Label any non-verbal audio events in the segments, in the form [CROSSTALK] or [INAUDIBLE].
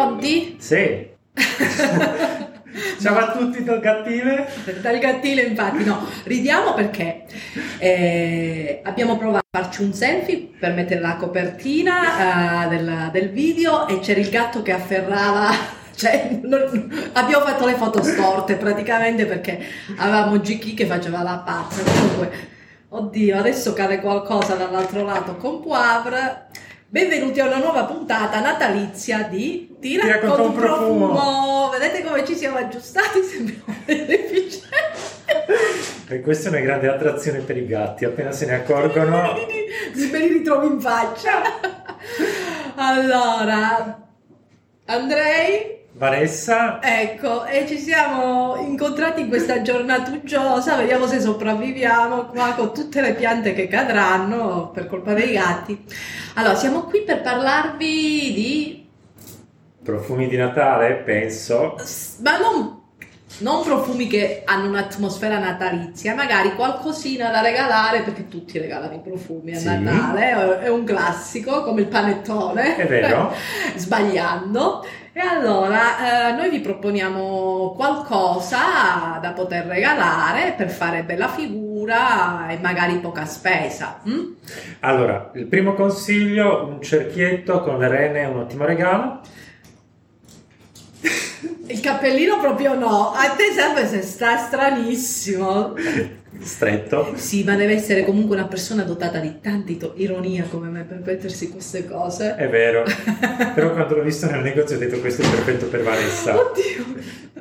Pronti? Sì. [LAUGHS] Ciao a tutti dal gattile. Dal gattile infatti no, ridiamo perché eh, abbiamo provato a farci un selfie per mettere la copertina eh, del, del video e c'era il gatto che afferrava [LAUGHS] cioè, non, abbiamo fatto le foto storte praticamente perché avevamo Giki che faceva la pazza. Comunque, oddio, adesso cade qualcosa dall'altro lato con Poivre. Benvenuti a una nuova puntata natalizia di con con un profumo. profumo. Vedete come ci siamo aggiustati? Sembriamo delle deficienti. E questa è una grande attrazione per i gatti, appena se ne accorgono. Se me li ritrovo in faccia. Allora, Andrei, Vanessa, ecco, e ci siamo incontrati in questa giornata uggiosa, vediamo se sopravviviamo qua con tutte le piante che cadranno per colpa dei gatti. Allora, siamo qui per parlarvi di... profumi di Natale, penso. ma non, non profumi che hanno un'atmosfera natalizia, magari qualcosina da regalare, perché tutti regalano i profumi a Sì. Natale, è un classico, come il panettone. È vero. [LAUGHS] sbagliando. E allora eh, noi vi proponiamo qualcosa da poter regalare per fare bella figura e magari poca spesa. mm? Allora, il primo consiglio, un cerchietto con le rene è un ottimo regalo. Il cappellino proprio no, a te serve se sta stranissimo. [LAUGHS] Stretto. Sì, ma deve essere comunque una persona dotata di tanta ironia come me per mettersi queste cose. È vero. [LAUGHS] Però quando l'ho visto nel negozio ho detto questo è perfetto per Vanessa. Oddio.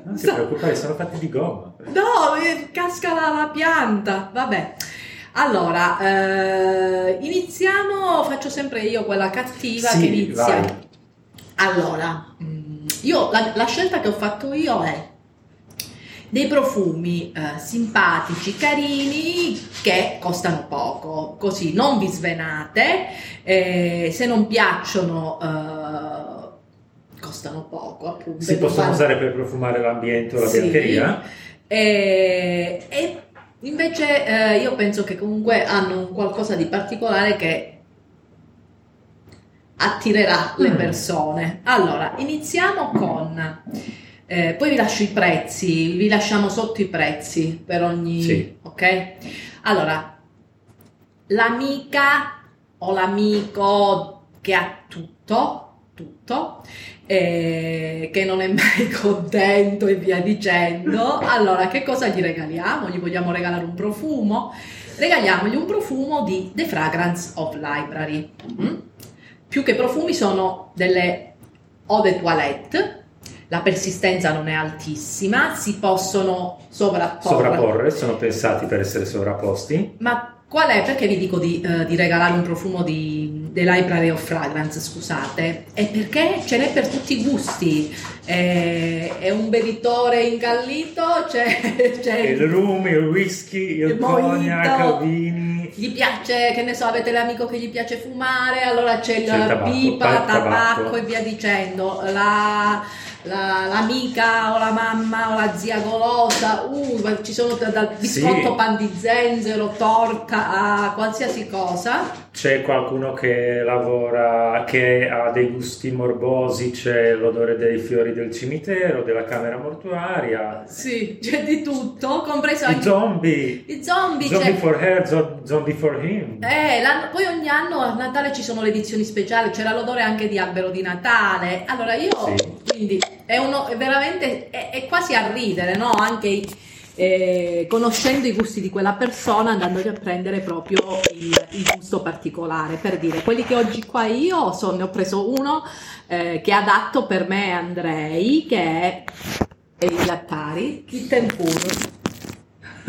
Non ti Sa- preoccupare, sono fatti di gomma. No, eh, casca la, la pianta. Vabbè. Allora, eh, iniziamo. Faccio sempre io quella cattiva Sì, che inizia. vai. Allora, mm, io la, la scelta che ho fatto io è dei profumi eh, simpatici, carini, che costano poco, così non vi svenate, eh, se non piacciono eh, costano poco, appunto. Si possono vanno- usare per profumare l'ambiente o la Sì. biancheria. e, e invece eh, io penso che comunque hanno un qualcosa di particolare che attirerà le Mm. persone. Allora, iniziamo con... eh, poi vi lascio i prezzi, vi lasciamo sotto i prezzi per ogni... Sì. Ok? Allora, l'amica o l'amico che ha tutto, tutto, eh, che non è mai [LAUGHS] contento e via dicendo. Allora, che cosa gli regaliamo? Gli vogliamo regalare un profumo? Regaliamogli un profumo di The Fragrance of Library. Mm? Più che profumi sono delle eau de toilette. La persistenza non è altissima, si possono sovrapporre. Sovrapporre, sono pensati per essere sovrapposti. Ma qual è? Perché vi dico di, eh, di regalare un profumo di, The Library of Fragrance, scusate? È perché ce n'è per tutti i gusti. È, è un bevitore incallito, c'è, [LAUGHS] c'è Il rum, il whisky, il, Il cognac, vini. gli piace, che ne so, avete l'amico che gli piace fumare, allora c'è, C'è il la tabacco, pipa, pa- tabacco. tabacco. e via dicendo. La, la- l'amica o la mamma o la zia golosa, uh, ci sono da- dal biscotto Sì. pan di zenzero, torta, a qualsiasi cosa. C'è qualcuno che lavora, che ha dei gusti morbosi, c'è l'odore dei fiori del cimitero, della camera mortuaria. Sì, c'è di tutto, compreso I anche zombie. i zombie. Zombie for her, zo- zombie for him. Eh, poi ogni anno a Natale ci sono le edizioni speciali, c'era l'odore anche di albero di Natale. Allora io, Sì. Quindi è, uno, è veramente, è, è quasi a ridere, no? Anche eh, conoscendo i gusti di quella persona, andandogli a prendere proprio il, il gusto particolare. Per dire, quelli che oggi qua io so, ne ho preso uno eh, che è adatto per me Andrei, che è il Lattari Kitten Pur.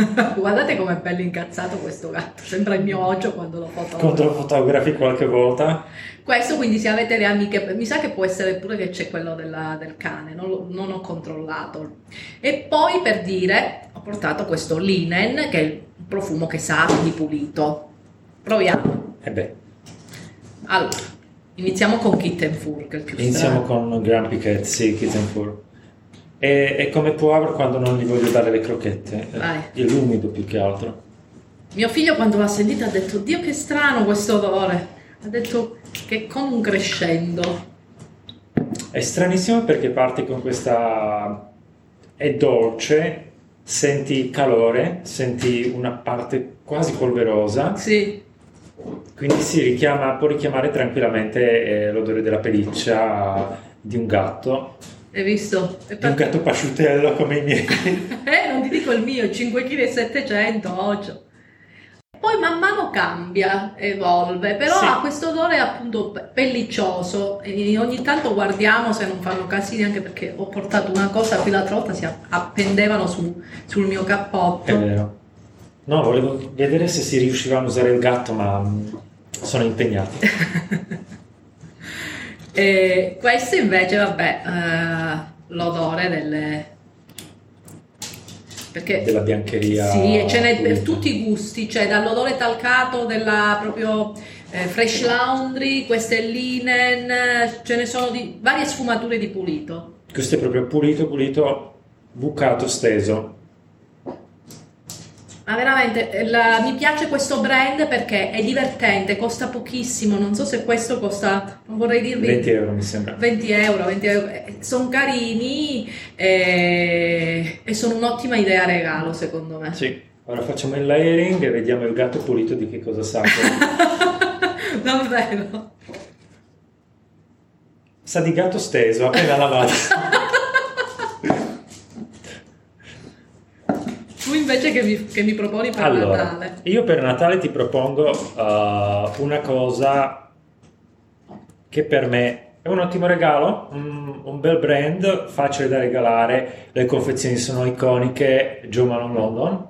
[LAUGHS] Guardate com'è bello incazzato questo gatto, sembra il mio oggio quando lo fotografo. Quando lo fotografi qualche volta. Questo quindi se avete le amiche, mi sa che può essere pure che c'è quello della- del cane, non, lo- non ho controllato. E poi per dire, ho portato questo linen che è il profumo che sa di pulito. Proviamo. E beh, Allora, iniziamo con Kitten Fur, che è il più iniziamo strano. con Grumpy Cat, sì, Kids E, è come Poivre quando non gli voglio dare le crocchette. Vai. È l'umido più che altro. Mio figlio quando l'ha sentito ha detto, Dio che strano questo odore. Ha detto che è come un crescendo. È stranissimo perché parti con questa... è dolce, senti calore, senti una parte quasi polverosa. Sì. Quindi si richiama, può richiamare tranquillamente eh, l'odore della pelliccia di un gatto. Hai visto? È Di un gatto pasciutello come i miei. [LAUGHS] eh, non ti dico il mio, 5,7 kg oggi. Poi man mano cambia, evolve, però Sì. ha questo odore appunto pe- pelliccioso e ogni tanto guardiamo se non fanno casini anche perché ho portato una cosa qui l'altra volta si appendevano su- sul mio È cappotto. vero. No, volevo vedere se si riuscivano a usare il gatto, ma mm, sono impegnati. [LAUGHS] E questo invece, vabbè, eh, l'odore delle... Perché Della biancheria. Sì, e ce n'è per tutti i gusti, cioè dall'odore talcato della proprio eh, fresh laundry, questo è linen, ce ne sono di varie sfumature di pulito. Questo è proprio pulito, pulito, bucato, steso. Ma veramente eh, la- mi piace questo brand perché è divertente, costa pochissimo, non so se questo costa, non vorrei dirvi 20 euro mi sembra. 20 euro, 20 euro. sono carini eh, e sono un'ottima idea regalo secondo me. Sì. Ora facciamo il layering e vediamo il gatto pulito di che cosa sa. [LAUGHS] Davvero. sa di gatto steso, appena lavato. [LAUGHS] Tu invece che mi, che mi proponi per Allora, Natale? io per Natale ti propongo uh, una cosa che per me è un ottimo regalo, un, un bel brand, facile da regalare, le confezioni sono iconiche, Joe Malone London.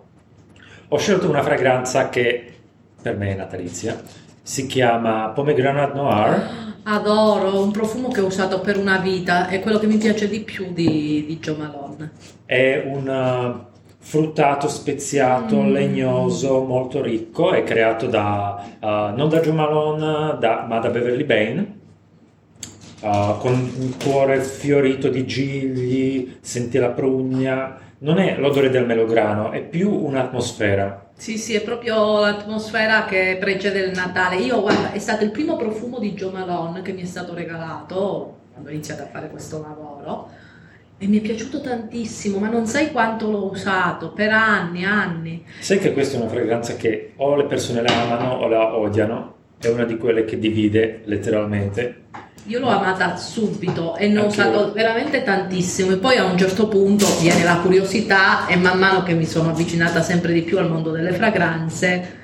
Ho scelto una fragranza che per me è natalizia, si chiama Pomegranate Noir. Adoro, un profumo che ho usato per una vita, è quello che mi piace di più di, di Jo Malone. È un uh, fruttato speziato, Mm. legnoso, molto ricco, è creato da, uh, non da Joe Malone, da- ma da Beverly Bain, uh, con un cuore fiorito di gigli, senti la prugna, non è l'odore del melograno, è più un'atmosfera. Sì, sì, è proprio l'atmosfera che precede il Natale. Io, guarda, è stato il primo profumo di Jo Malone che mi è stato regalato quando ho iniziato a fare questo lavoro e mi è piaciuto tantissimo, ma non sai quanto l'ho usato, per anni, anni. Sai che questa è una fragranza che o le persone la amano o la odiano, è una di quelle che divide letteralmente. Io l'ho amata subito e ne ho usato veramente tantissimo e poi a un certo punto viene la curiosità e man mano che mi sono avvicinata sempre di più al mondo delle fragranze,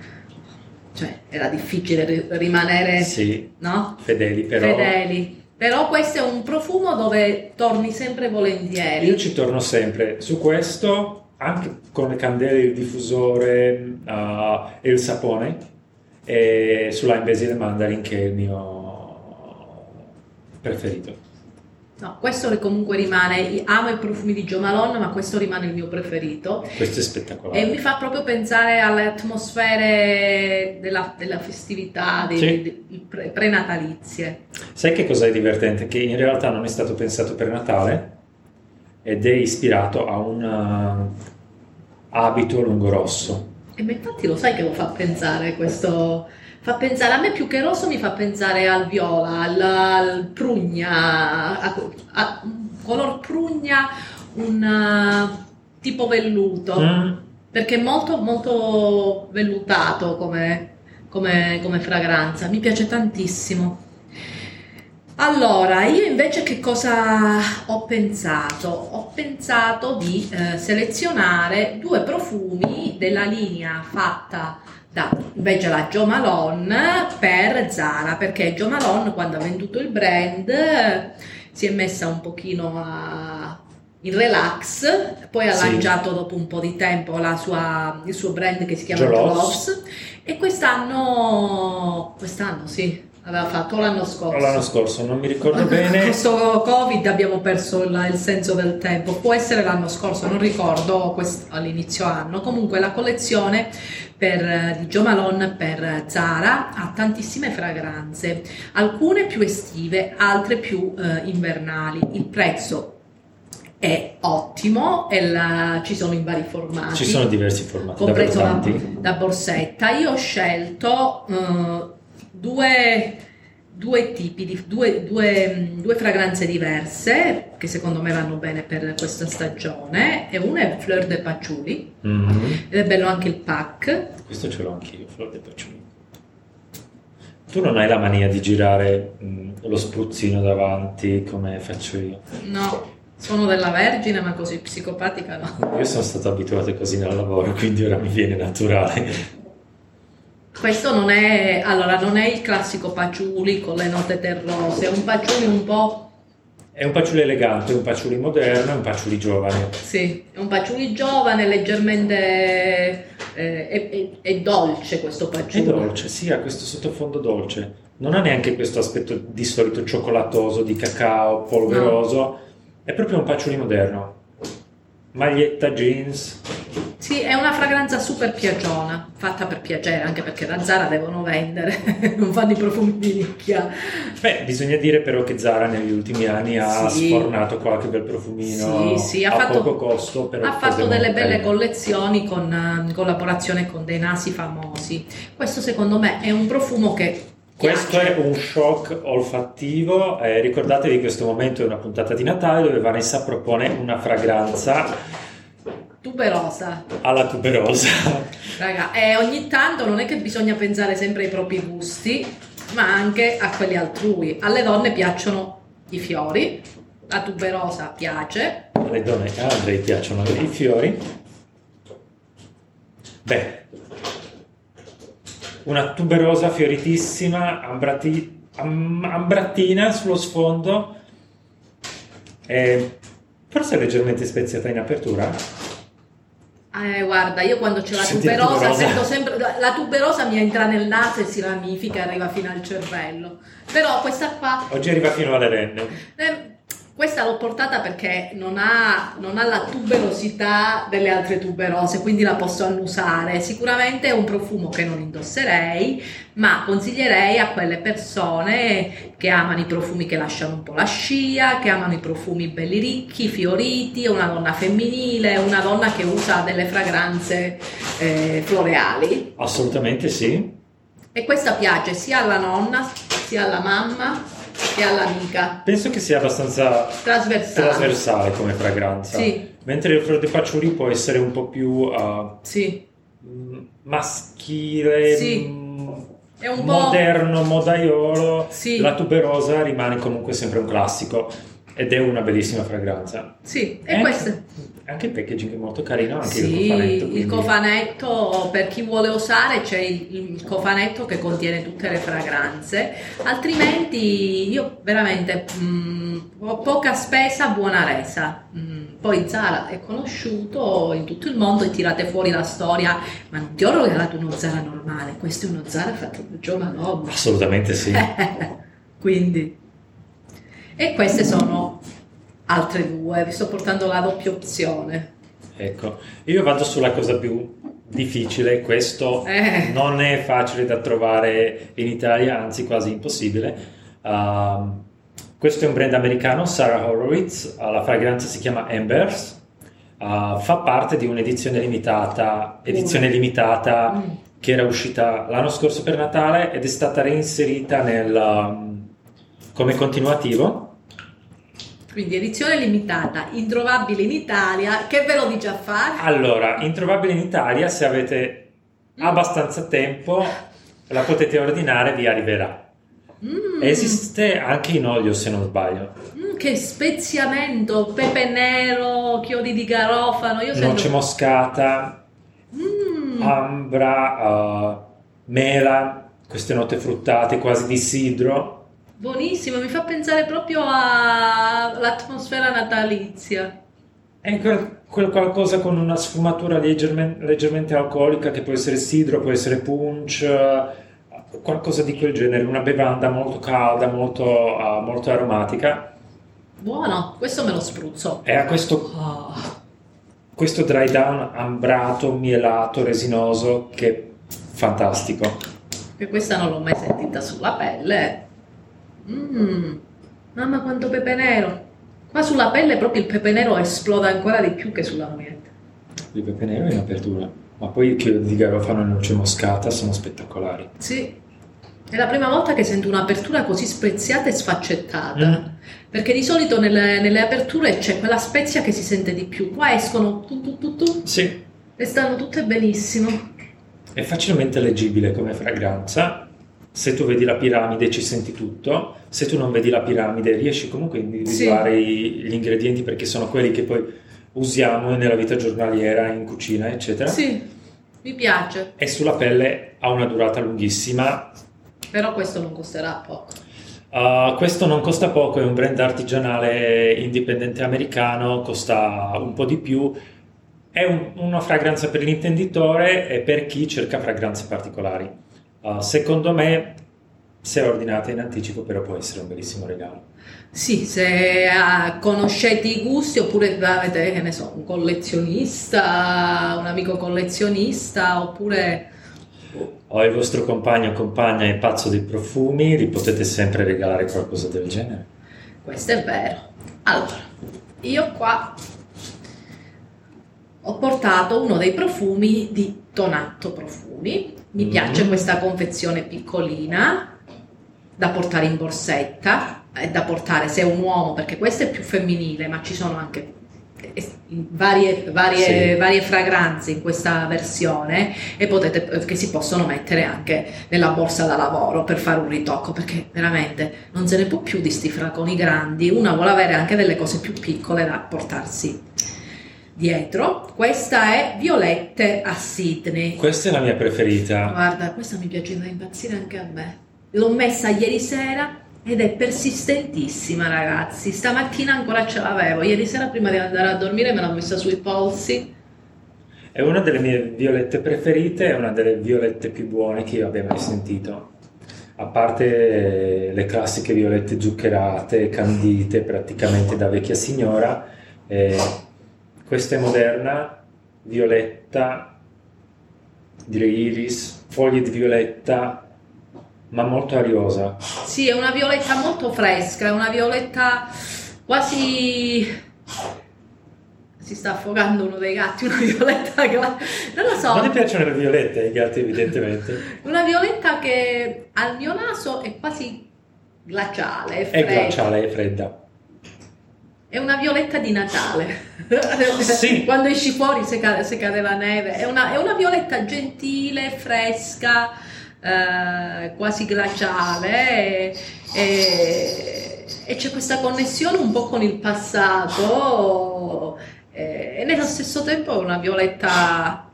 cioè era difficile ri- rimanere, Sì, no? fedeli però. Fedeli. Però questo è un profumo dove torni sempre volentieri. Io ci torno sempre su questo, anche con le candele, il diffusore uh, e il sapone, e sulla Basil Mandarin che è il mio preferito. No, questo comunque rimane, amo i profumi di Jo Malone, ma questo rimane il mio preferito. Questo è E spettacolare. mi fa proprio pensare alle atmosfere della, della festività, dei, Sì. dei- pre- prenatalizie. Sai che cos'è divertente? Che in realtà non è stato pensato per Natale ed è ispirato a un uh, abito lungo rosso. E ma infatti lo sai che lo fa pensare questo. Fa pensare a me più che rosso, mi fa pensare al viola, al, al prugna, a, a- color prugna, un uh, tipo velluto. Mm, perché è molto molto vellutato come, come- come fragranza, mi piace tantissimo. Allora, io invece che cosa ho pensato? Ho pensato di eh, selezionare due profumi della linea fatta da invece la Jo Malone per Zara, perché Jo Malone quando ha venduto il brand si è messa un pochino a- in relax, poi ha Sì. lanciato dopo un po' di tempo la sua- il suo brand che si chiama. Jolos e quest'anno, quest'anno sì, aveva fatto l'anno scorso. l'anno scorso, non mi ricordo bene. questo Covid abbiamo perso il, il senso del tempo, può essere l'anno scorso, non ricordo quest- all'inizio anno. Comunque la collezione per, eh, di Jo Malone per Zara ha tantissime fragranze, alcune più estive, altre più eh, invernali. Il prezzo è ottimo e la- ci sono in vari formati Ci sono diversi formati, compreso tanti. la borsetta. Io ho scelto eh, due, due tipi di due, due, due fragranze diverse che secondo me vanno bene per questa stagione e una è Fleur de Patchouli Mhm. ed è bello anche il pack Questo ce l'ho anch'io, Flor de Patchouli. Tu non hai la mania di girare mh, lo spruzzino davanti come faccio io. no sono della Vergine ma così psicopatica no Io sono stato abituato così nel lavoro, quindi ora mi viene naturale. Questo non è allora non è il classico patchouli con le note terrose è un patchouli un po' È un patchouli elegante, un patchouli moderno, è un patchouli giovane. Sì, è un patchouli giovane, leggermente eh, è, è- è dolce questo È patchouli. dolce, sì, ha questo sottofondo dolce. Non ha neanche questo aspetto di solito cioccolatoso, di cacao, polveroso. È proprio un patchouli moderno. Maglietta, jeans. Sì, è una fragranza super piagiona, fatta per piacere, anche perché da Zara devono vendere, [LAUGHS] non fanno i profumi di nicchia. Beh, bisogna dire però che Zara negli ultimi anni ha Sì. sfornato qualche bel profumino Sì, sì, ha a fatto- poco costo. Però Ha fatto delle belle collezioni con in collaborazione con dei nasi famosi. Questo secondo me è un profumo che Questo è un shock olfattivo. eh, ricordatevi che questo momento è una puntata di Natale dove Vanessa propone una fragranza tuberosa. alla tuberosa. Raga, e ogni tanto non è che bisogna pensare sempre ai propri gusti, ma anche a quelli altrui. Alle donne piacciono i fiori, la tuberosa piace. Alle donne e a Andrei piacciono i fiori. Beh, una tuberosa fioritissima, ambrati- am- ambrattina sullo sfondo, e forse leggermente speziata in apertura. Eh, guarda, io quando c'è la tuberosa, tuberosa? sento sempre la tuberosa mi entra nel naso e si ramifica e arriva fino al cervello. Però questa qua Oggi arriva fino alle venne. Eh, questa l'ho portata perché non ha, non ha la tuberosità delle altre tuberose, quindi la posso annusare. Sicuramente è un profumo che non indosserei, ma consiglierei a quelle persone che amano i profumi che lasciano un po' la scia, che amano i profumi belli ricchi, fioriti, una donna femminile, una donna che usa delle fragranze eh, floreali. Assolutamente sì. E questa piace sia alla nonna, sia alla mamma, sia all'amica. Penso che sia abbastanza Trasversale. trasversale come fragranza. Sì. Mentre il Flor de Patchouli può essere un po' più uh, Sì, maschile, Sì. è un po'... moderno, modaiolo. Sì. La tuberosa rimane comunque sempre un classico ed è una bellissima fragranza. Sì, e anche, questo... anche il packaging è molto carino, anche Sì, il cofanetto. il quindi- cofanetto, per chi vuole osare c'è il, il cofanetto che contiene tutte le fragranze, altrimenti io veramente mm, ho poca spesa, buona resa. Mm, poi Zara è conosciuto in tutto il mondo e tirate fuori la storia, ma non ti ho regalato uno Zara normale, questo è uno Zara fatto da giovanotto. Assolutamente sì. [LAUGHS] Quindi, e queste sono altre due, vi sto portando la doppia opzione. Ecco, io vado sulla cosa più difficile, questo Eh. non è facile da trovare in Italia, anzi quasi impossibile. Um, questo è un brand americano, Sarah Horowitz, uh, la fragranza si chiama Embers, uh, fa parte di un'edizione limitata, edizione limitata Mm. che era uscita l'anno scorso per Natale ed è stata reinserita nel, um, come continuativo. Quindi edizione limitata, introvabile in Italia, che ve lo dice a fare? Allora, introvabile in Italia, se avete abbastanza tempo, la potete ordinare, vi arriverà. Mm, Esiste anche in olio, se non sbaglio. mm, che speziamento, pepe nero, chiodi di garofano, io Noce sento... moscata, Mm, ambra, uh, mela, queste note fruttate quasi di sidro. Buonissimo, mi fa pensare proprio all'atmosfera natalizia. È quel, quel qualcosa con una sfumatura leggermente, leggermente alcolica che può essere sidro, può essere punch, qualcosa di quel genere, una bevanda molto calda, molto, uh, molto aromatica. Buono, questo me lo spruzzo. E ha questo, Oh, questo dry down ambrato, mielato, resinoso che è fantastico. che questa non l'ho mai sentita sulla pelle. Mm, mamma quanto pepe nero. Qua sulla pelle proprio il pepe nero esplode ancora di più che sulla moglietta. Il pepe nero in apertura, ma poi i chiodi di garofano e noce moscata sono spettacolari. Sì, È la prima volta che sento un'apertura così speziata e sfaccettata. Mm. Perché di solito nelle, nelle aperture c'è quella spezia che si sente di più. Qua escono tu, tu, tu, tu, Sì, e stanno tutte benissimo. è facilmente leggibile come fragranza. Se tu vedi la piramide ci senti tutto, se tu non vedi la piramide riesci comunque a individuare i- gli ingredienti perché sono quelli che poi usiamo nella vita giornaliera, in cucina, eccetera. Sì, mi piace. E sulla pelle ha una durata lunghissima. Però questo non costerà poco. Uh, questo non costa poco, è un brand artigianale indipendente americano, costa un po' di più. È un- una fragranza per l'intenditore e per chi cerca fragranze particolari. Uh, secondo me, se ordinata in anticipo, però può essere un bellissimo regalo. Sì, se ah, conoscete i gusti oppure avete, che ne so, un collezionista, un amico collezionista, oppure... O il vostro compagno o compagna è pazzo dei profumi, gli potete sempre regalare qualcosa del genere. Questo è vero. Allora, io qua ho portato uno dei profumi di Tonatto Profumi. Mi Mm. piace questa confezione piccolina da portare in borsetta e da portare se è un uomo, perché questo è più femminile, ma ci sono anche eh, varie, varie, Sì. varie fragranze in questa versione e potete, eh, che si possono mettere anche nella borsa da lavoro per fare un ritocco perché veramente non se ne può più di sti fraconi grandi una vuole avere anche delle cose più piccole da portarsi dietro. Questa è Violette a Sydney. Questa è la mia preferita. guarda questa mi piace da impazzire anche a me. L'ho messa ieri sera ed è persistentissima ragazzi. Stamattina ancora ce l'avevo. Ieri sera prima di andare a dormire me l'ho messa sui polsi. È una delle mie violette preferite, è una delle violette più buone che io abbia mai sentito. A parte le classiche violette zuccherate, candite, praticamente da vecchia signora, eh, questa è moderna, violetta, direi iris, foglie di violetta, ma molto ariosa. Sì, è una violetta molto fresca, è una violetta quasi... Si sta affogando uno dei gatti, una violetta Non lo so, Non ti piacciono le violette ai gatti, evidentemente. una violetta che al mio naso è quasi glaciale, è È fredda. glaciale, è fredda. È una violetta di Natale. [LAUGHS] Sì. Quando esci fuori se cade, se cade la neve. È una, è una violetta gentile, fresca, eh, quasi glaciale. E, e- e c'è questa connessione un po' con il passato. eh, E nello stesso tempo è una violetta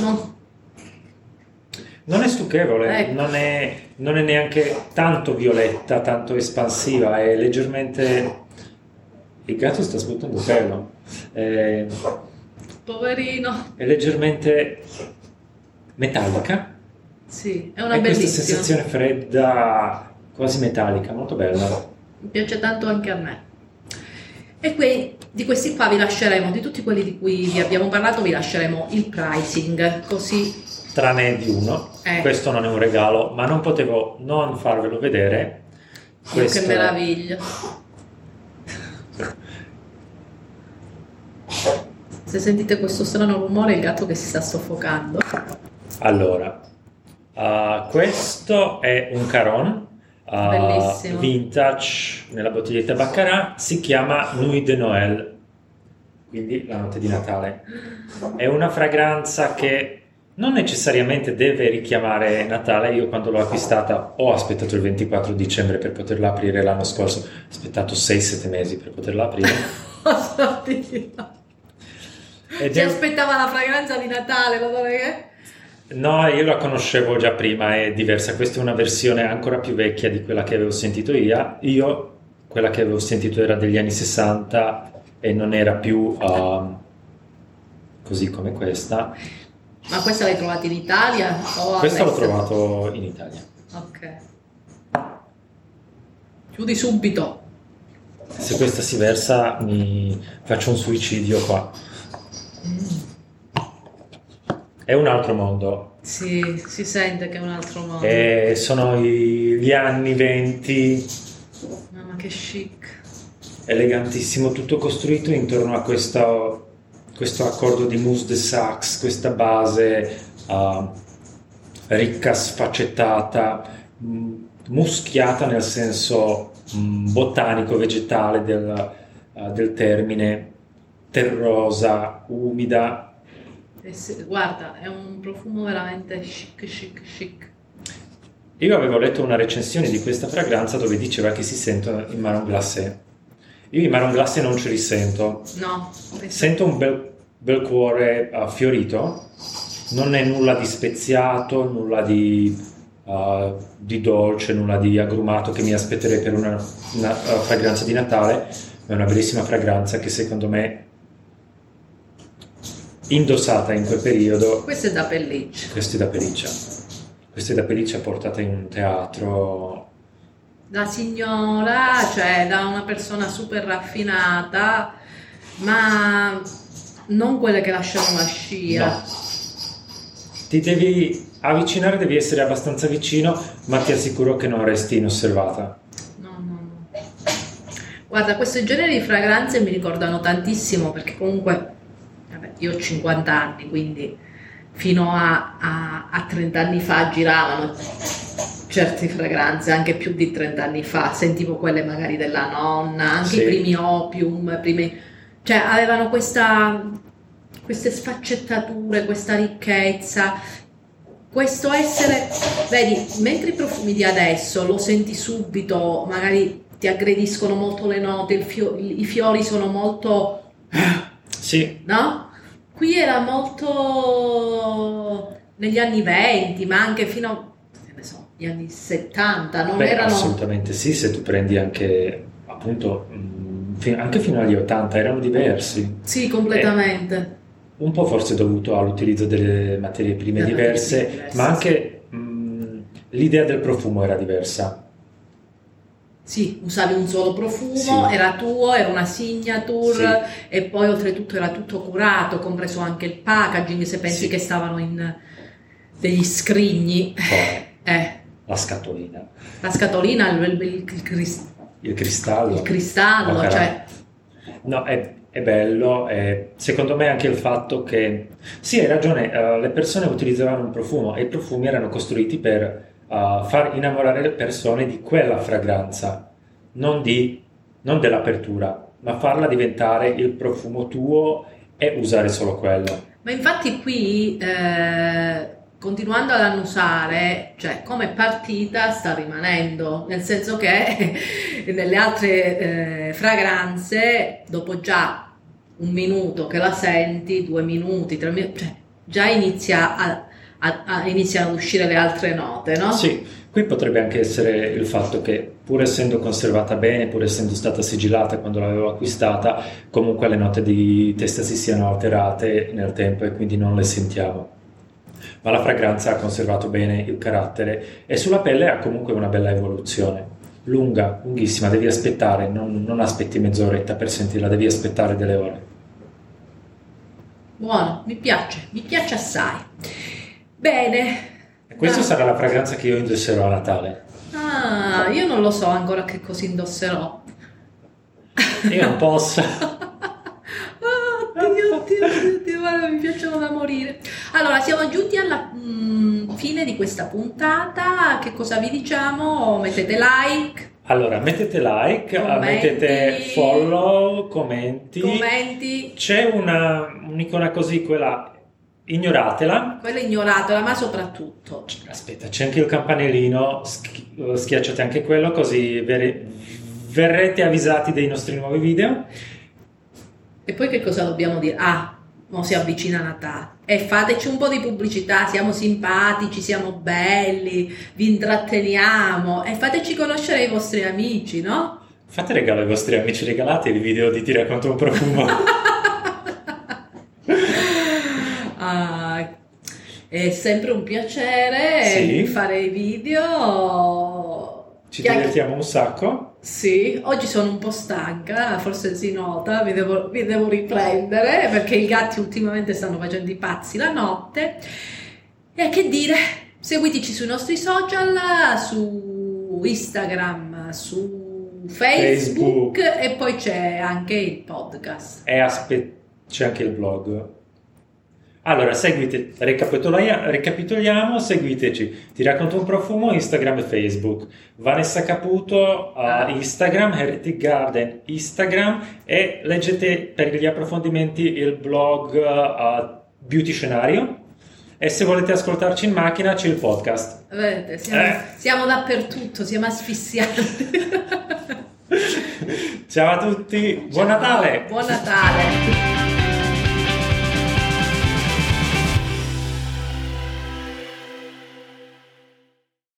non Non è stucchevole, Ecco. non, è, non è neanche tanto violetta, tanto espansiva, è leggermente... Il gatto sta sbuttando pelo. È, poverino. è leggermente metallica. Sì, è una È questa bellissima. sensazione fredda, quasi metallica, molto bella. Mi piace tanto anche a me. E qui, di questi qua vi lasceremo, di tutti quelli di cui vi abbiamo parlato, vi lasceremo il pricing, così Tranne di uno. Eh. Questo non è un regalo, ma non potevo non farvelo vedere. oh, Questo che meraviglia. Se sentite questo strano rumore, il gatto che si sta soffocando. Allora, uh, questo è un Caron uh, vintage nella bottiglietta Baccarat, si chiama Nuit de Noël, quindi la notte di Natale. È una fragranza che non necessariamente deve richiamare Natale. Io quando l'ho acquistata ho aspettato il 24 dicembre per poterla aprire l'anno scorso, ho aspettato 6-7 mesi per poterla aprire. [LAUGHS] Ed Si è- aspettava la fragranza di Natale, lo dove che? No, io la conoscevo già prima, è diversa. Questa è una versione ancora più vecchia di quella che avevo sentito io. Io, quella che avevo sentito era degli anni 60 e non era più um, così come questa. Ma questa l'hai trovata in Italia? O Questa l'ho trovato in Italia. Ok. Chiudi subito. Se questa si versa mi faccio un suicidio qua. È un altro mondo. Sì, si sente che è un altro mondo. E sono i- gli anni 20, Mamma che chic. elegantissimo, tutto costruito intorno a questo, questo accordo di mousse de sax, questa base uh, ricca, sfaccettata, mh, muschiata nel senso mh, botanico, vegetale del, uh, del termine, terrosa, umida. Eh sì, guarda, è un profumo veramente chic, chic, chic. Io avevo letto una recensione di questa fragranza dove diceva che si sentono in marron glacé. Io i marron glacé non ce li sento. No. Sento un bel, bel cuore uh, fiorito, non è nulla di speziato, nulla di, uh, di, dolce, nulla di agrumato che mi aspetterei per una, una uh, fragranza di Natale, ma è una bellissima fragranza che secondo me indossata in quel periodo. Questo è da pelliccia. Questo è da pelliccia. Questo è da pelliccia portata in un teatro. Da signora, cioè da una persona super raffinata, ma non quelle che lasciano la scia. No. Ti devi avvicinare, devi essere abbastanza vicino, ma ti assicuro che non resti inosservata. No, no, no. Guarda, questo genere di fragranze mi ricordano tantissimo perché comunque io ho 50 anni, quindi fino a, a, a 30 anni fa giravano certe fragranze, anche più di 30 anni fa, sentivo quelle magari della nonna, anche Sì. i primi opium, primi... cioè avevano questa, queste sfaccettature, questa ricchezza, questo essere, vedi, mentre i profumi di adesso lo senti subito, magari ti aggrediscono molto le note, fio- i fiori sono molto Sì, no? Qui era molto negli anni 20, ma anche fino a so, gli anni 70, non Beh, erano assolutamente sì, se tu prendi anche appunto fi- anche fino agli 80 erano diversi. Sì, completamente. Un po' forse dovuto all'utilizzo delle materie prime diverse, diverse, ma sì. anche mh, l'idea del profumo era diversa. Sì, usavi un solo profumo, Sì. era tuo, era una signature e poi oltretutto era tutto curato, compreso anche il packaging, se pensi Sì. che stavano in degli scrigni. Poi Eh, la scatolina, la scatolina, il, il- il cris- il cristallo. il cristallo, cioè No, è, è bello, e secondo me anche il fatto che, sì, hai ragione, eh, le persone utilizzavano un profumo e i profumi erano costruiti per far innamorare le persone di quella fragranza, non, di, non dell'apertura, ma farla diventare il profumo tuo e usare solo quello. Ma infatti qui, eh, continuando ad annusare, cioè come partita sta rimanendo, nel senso che [LAUGHS] nelle altre eh, fragranze, dopo già un minuto che la senti, due minuti, tre minuti, cioè già inizia a, a- a- iniziano ad uscire le altre note, no? Sì, qui potrebbe anche essere il fatto che pur essendo conservata bene, pur essendo stata sigillata quando l'avevo acquistata, comunque le note di testa si siano alterate nel tempo e quindi non le sentiamo. Ma la fragranza ha conservato bene il carattere e sulla pelle ha comunque una bella evoluzione. Lunga, lunghissima, devi aspettare, non, non aspetti mezz'oretta per sentirla, devi aspettare delle ore. Buono, mi piace, mi piace assai. Bene. E questa Ah. sarà la fragranza che io indosserò a Natale. Ah, io non lo so ancora che cosa indosserò. Io non posso. Ah, [LAUGHS] oddio, oddio, oddio, oddio, guarda, mi piacciono da morire. Allora, siamo giunti alla mm, fine di questa puntata. Che cosa vi diciamo? Mettete like, Allora, mettete like, Commenti. mettete follow, commenti. commenti. C'è una, un'icona così, quella ignoratela. Quello ignoratela, ma soprattutto. Aspetta, c'è anche il campanellino, schi- schiacciate anche quello così vere- verrete avvisati dei nostri nuovi video. E poi che cosa dobbiamo dire? Ah, mo si avvicina Natale. E fateci un po' di pubblicità, siamo simpatici, siamo belli, vi intratteniamo e fateci conoscere i vostri amici, no? Fate regalo ai vostri amici, regalate il video di Ti racconto un profumo. [LAUGHS] È sempre un piacere Sì. fare i video. Ci divertiamo un sacco. Sì, oggi sono un po' stanca, forse si nota, mi devo, mi devo riprendere perché i gatti ultimamente stanno facendo i pazzi la notte. E che dire, seguiteci sui nostri social, su Instagram, su Facebook, Facebook. e poi c'è anche il podcast. E aspe- c'è anche il blog. Allora, seguite, ricapitoliamo, seguiteci. Ti racconto un profumo, Instagram e Facebook. Vanessa Caputo, uh, Instagram, Heretic Garden, Instagram e leggete per gli approfondimenti il blog uh, Beauty Scenario. E se volete ascoltarci in macchina c'è il podcast. Vedete, siamo, Eh. siamo dappertutto, siamo asfissianti. [LAUGHS] Ciao a tutti, buon Natale! Buon Natale!